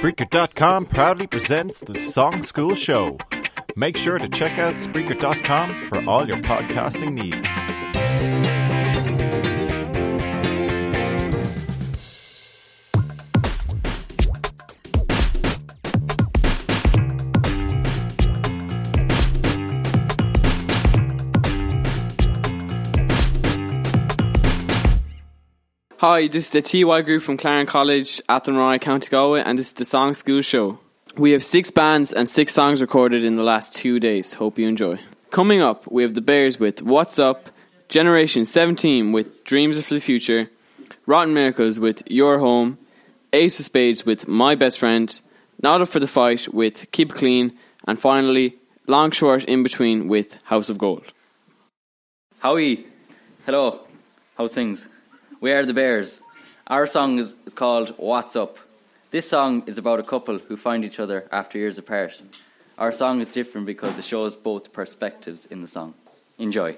Spreaker.com proudly presents the Song School Show. Make sure to check out Spreaker.com for all your podcasting needs. Hi, this is the TY group from Clarin College, Athenry, County Galway, and this is the Song School Show. We have six bands and six songs recorded in the last two days. Hope you enjoy. Coming up, we have the Bears with What's Up, Generation 17 with Dreams for the Future, Rotten Miracles with Your Home, Ace of Spades with My Best Friend, Not Up for the Fight with Keep Clean, and finally, Long Short In Between with House of Gold. Howie, hello, how's things? We are the Bears. Our song is, is called What's Up. This song is about a couple who find each other after years apart. Our song is different because it shows both perspectives in the song. Enjoy.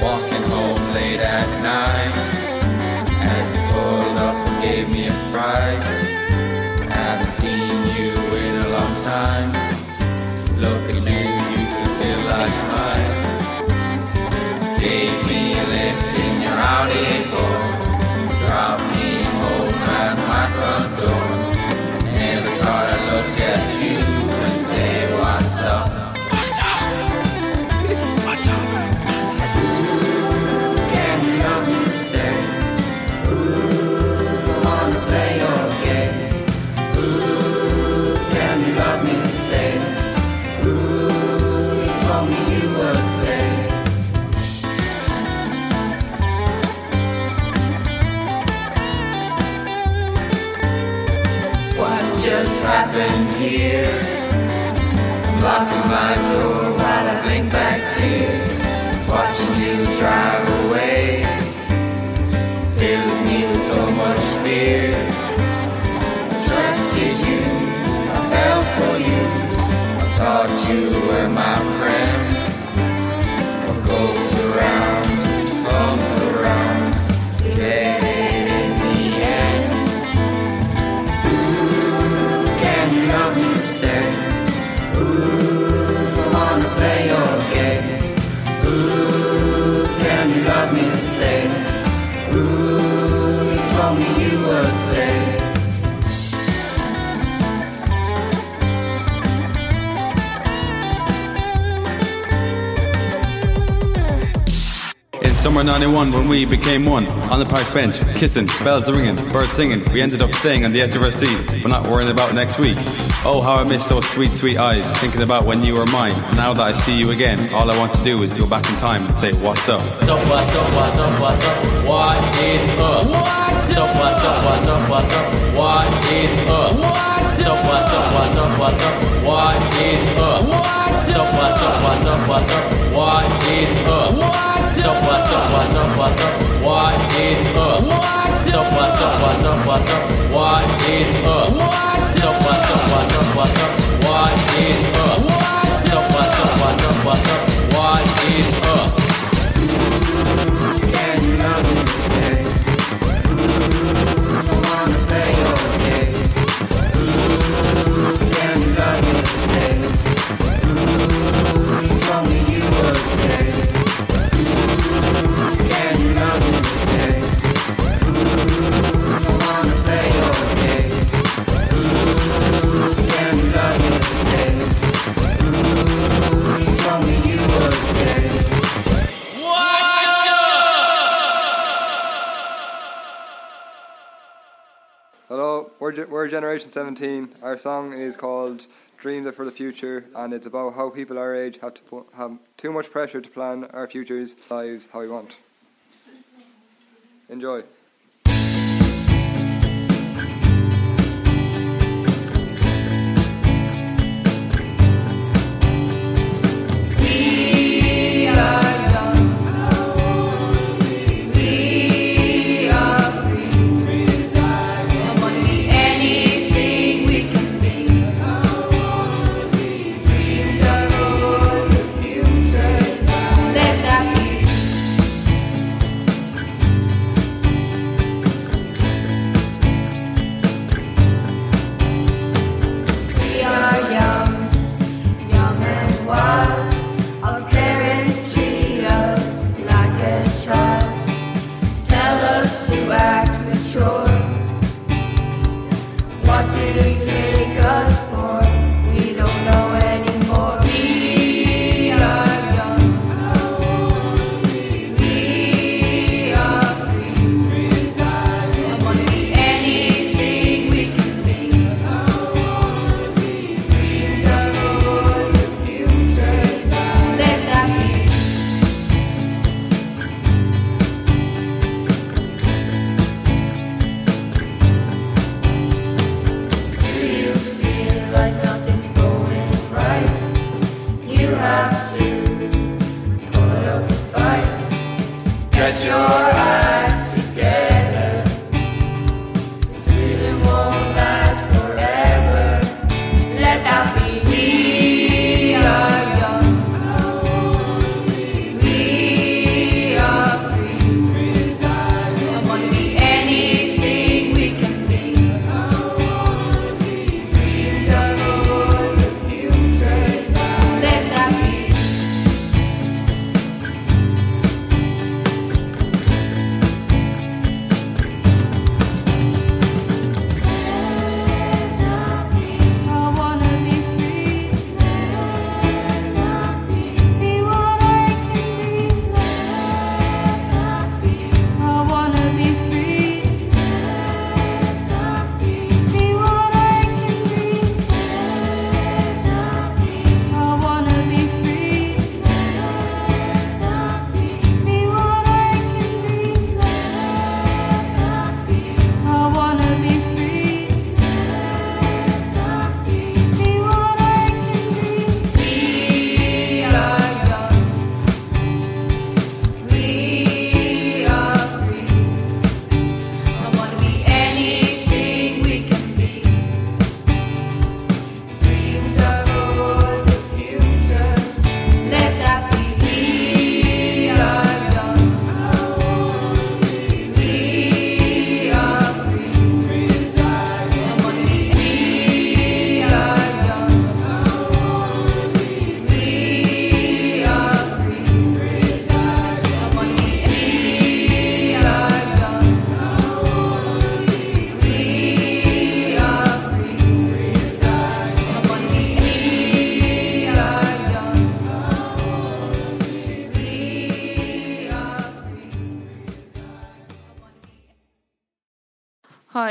Walking home late at night As you pulled up and gave me a fright Haven't seen you in a long time just happened here? Locking my door while I blink back tears. Watching you drive away fills me with so much fear. I trusted you, I fell for you. I thought you were my friend. Ooh, In summer 91, when we became one, on the park bench, kissing, bells ringing, birds singing, we ended up staying on the edge of our seat, but not worrying about next week. Oh, how I miss those sweet, sweet eyes, thinking about when you were mine. Now that I see you again, all I want to do is go back in time and say, What's up? What's up, what's up, what's up, what's up? What is up? What's up, what's up, what's up, what's up? What is up? What's up, what's up, what's up, what's up? What is up? What's up, what's up, what's up, what's up? What is up? Up, what's up, what's up, what's up? What is up? We're, we're Generation 17. Our song is called Dreams Are for the Future, and it's about how people our age have to have too much pressure to plan our futures, lives how we want. Enjoy.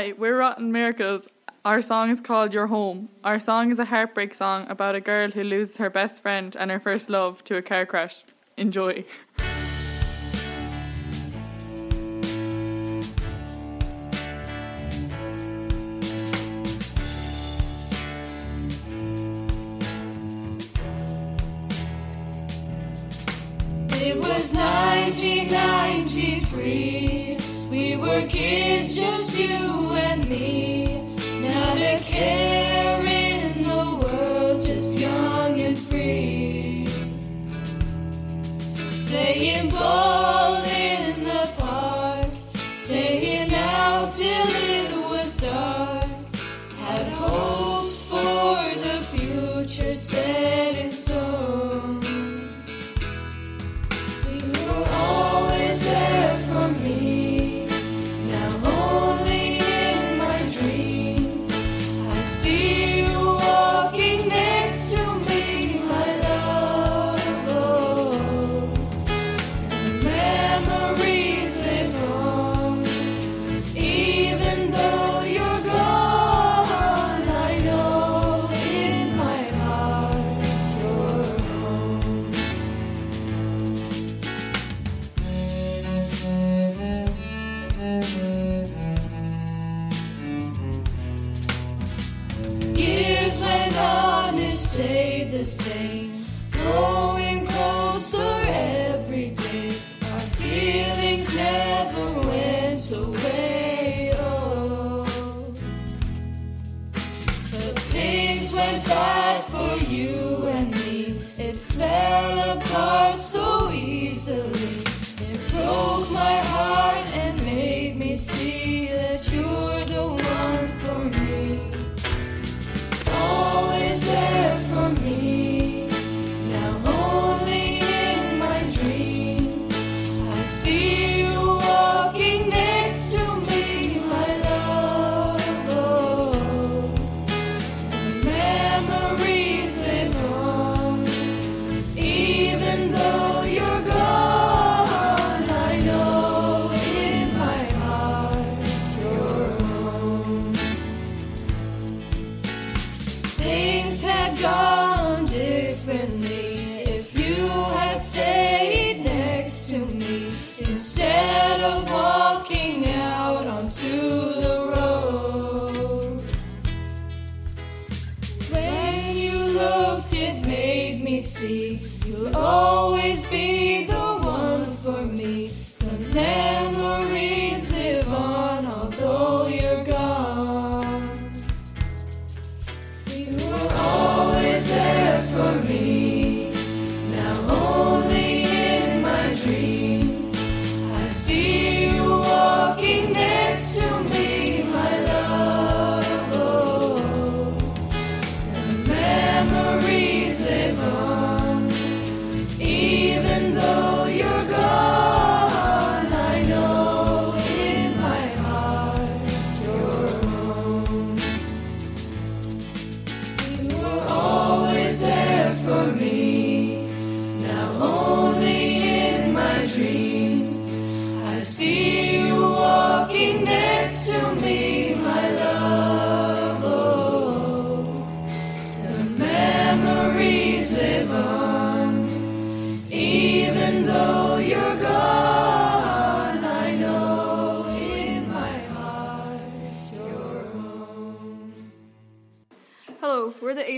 Hi, we're Rotten Miracles. Our song is called Your Home. Our song is a heartbreak song about a girl who loses her best friend and her first love to a car crash. Enjoy. It was 1993. We were kids, just you me, not a care.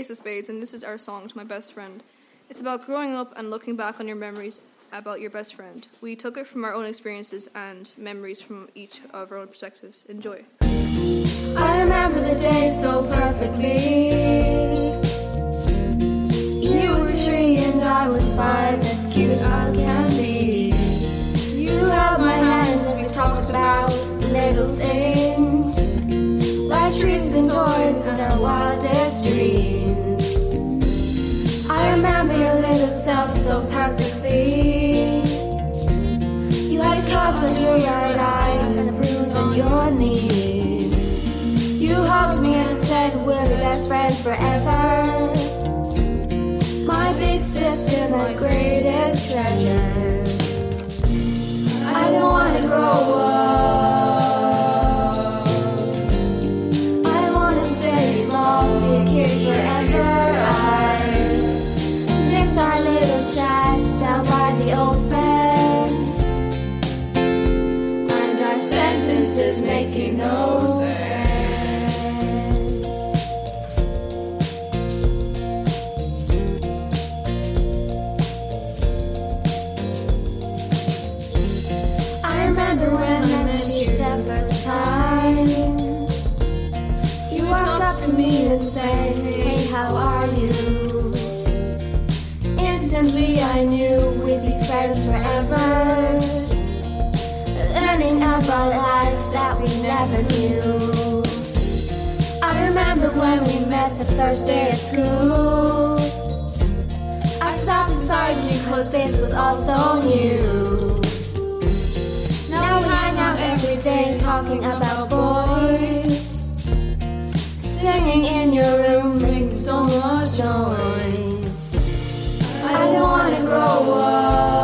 Ace of Spades, and this is our song to my best friend. It's about growing up and looking back on your memories about your best friend. We took it from our own experiences and memories from each of our own perspectives. Enjoy. I remember the day so perfectly. You were three and I was five, as cute as can be. You held my hand as we talked about little things, treats and toys and our wildest dreams. I remember your little self so perfectly. You had a cut on your right eye and a bruise on your knee. You hugged me and said we'll be best friends forever. My big sister, my greatest treasure. I don't wanna grow up. Sentences making no sense. I remember when I met you the first time. You walked up to me and said, Hey, how are you? Instantly I knew I remember when we met the first day at school. Beside you cause this was all so new. Now we hang out every day talking about boys. Singing in your room brings so much noise. I don't wanna grow up.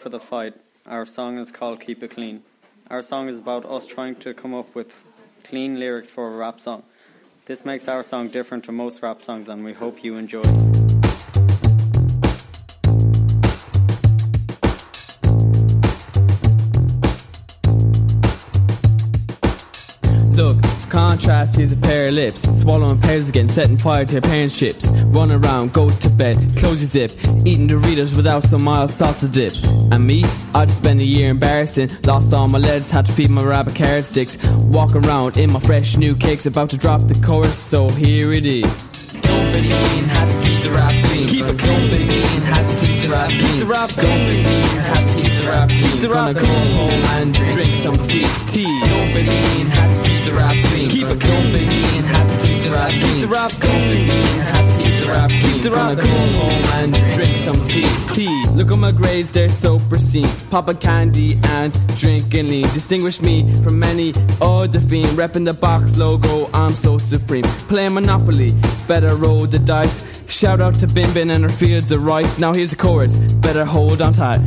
For the fight. Our song is called Keep It Clean. Our song is about us trying to come up with clean lyrics for a rap song. This makes our song different to most rap songs, and we hope you enjoy. Here's a pair of lips. Swallowing pears again, setting fire to your parents' ships. Run around, go to bed, close your zip. Eating Doritos without some mild salsa dip. And me, I just spent a year embarrassing. Lost all my legs, had to feed my rabbit carrot sticks. Walk around in my fresh new kicks, about to drop the chorus, so here it is. Don't be mean, had to keep the rap clean. Keep it clean. Don't be mean, had to keep the rap clean. Keep the rap clean. Don't be mean, had to keep the rap clean. Keep the rap Gonna go home and drink some tea. Tea. Don't be mean, had to keep the rap clean. Keep it Don't be mean, had to keep the rap clean. Keep the rap Don't be mean, had to keep the rap clean. Keep the rap Gonna go home and drink some tea. Tea. Look at my grades, they're so pristine. Pop a candy and drinking lean. Distinguish me from many other fiend. Repping the box logo, I'm so supreme. Playing Monopoly, better roll the dice. Shout out to Bin Bin and her fields of rice. Now here's the chorus, better hold on tight.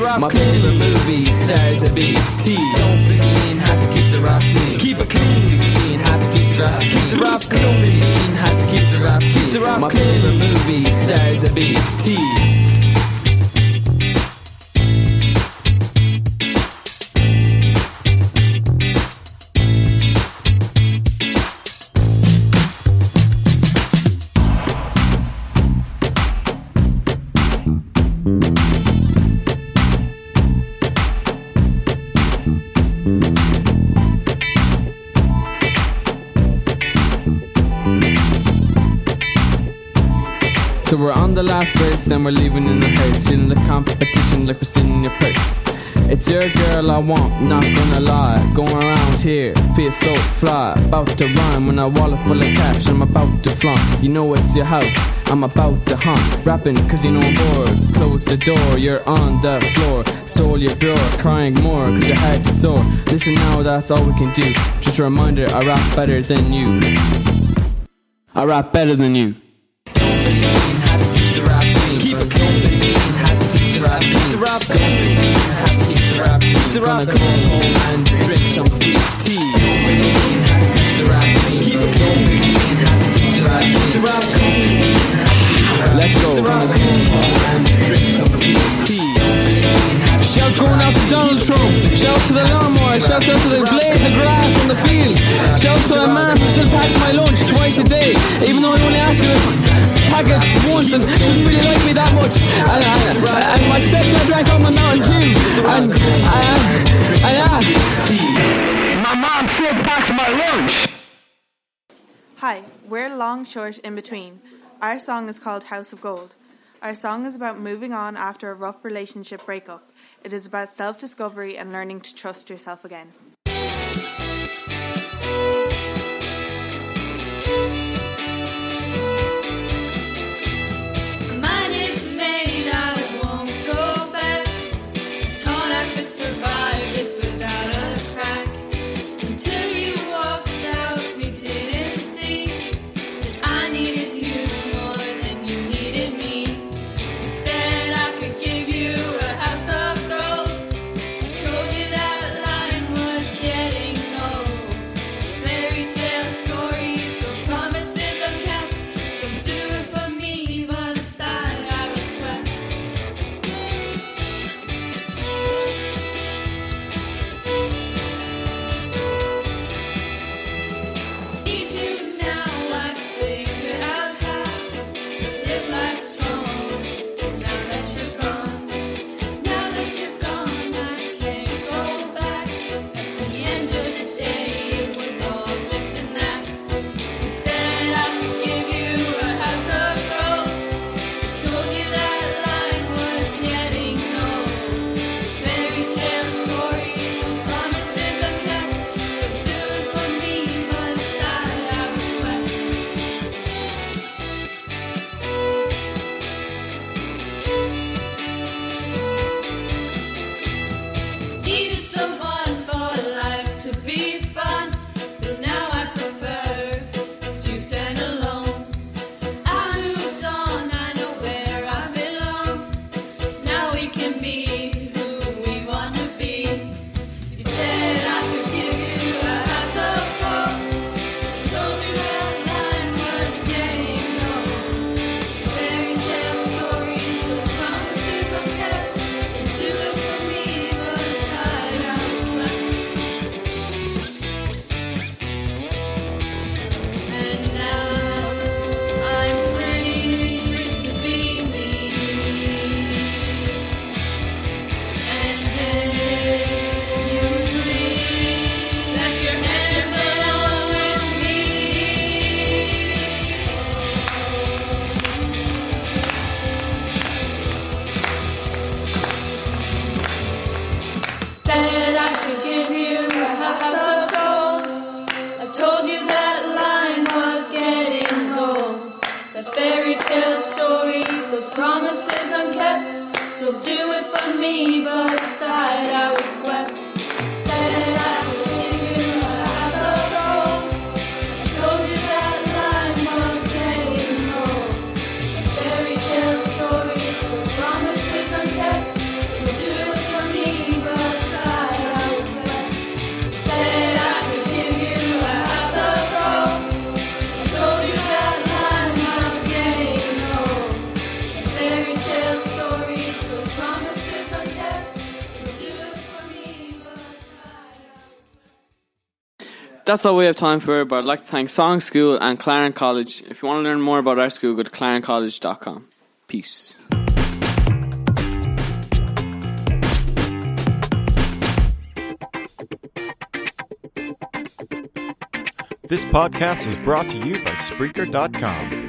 Rap My clean. favorite movie stars a BT. Don't and we're leaving in the hearse. In the competition like we're sitting in your purse. It's your girl I want, not gonna lie. Going around here, feel so fly. About to rhyme when I wallet full of cash. I'm about to flaunt. You know it's your house. I'm about to hunt. Rapping cause you know I'm bored. Close the door, you're on the floor. Stole your girl, crying more cause your heart is sore. Listen now, that's all we can do. Just a reminder, I rap better than you. I rap better than you. Rap clean. Gonna go home and drink some tea. Tea. Keep it clean. Let's go. And drink some tea. Tea. Shouts going out to Donald Trump. Shout to the lawnmower. Shout out to the blades of grass on the field. Shout to a man who still packs my lunch twice a day, even though I only ask him to pack it once and shouldn't really like me that much. And, and, and my stepdad drank all my Mountain Dew. And, and, and, and my mom still packs my lunch. Hi, we're Long Short in Between. Our song is called House of Gold. Our song is about moving on after a rough relationship breakup. It is about self discovery and learning to trust yourself again. That's all we have time for. But I'd like to thank Song School and Clarence College. If you want to learn more about our school, go to clarencollege.com. Peace. This podcast was brought to you by Spreaker.com.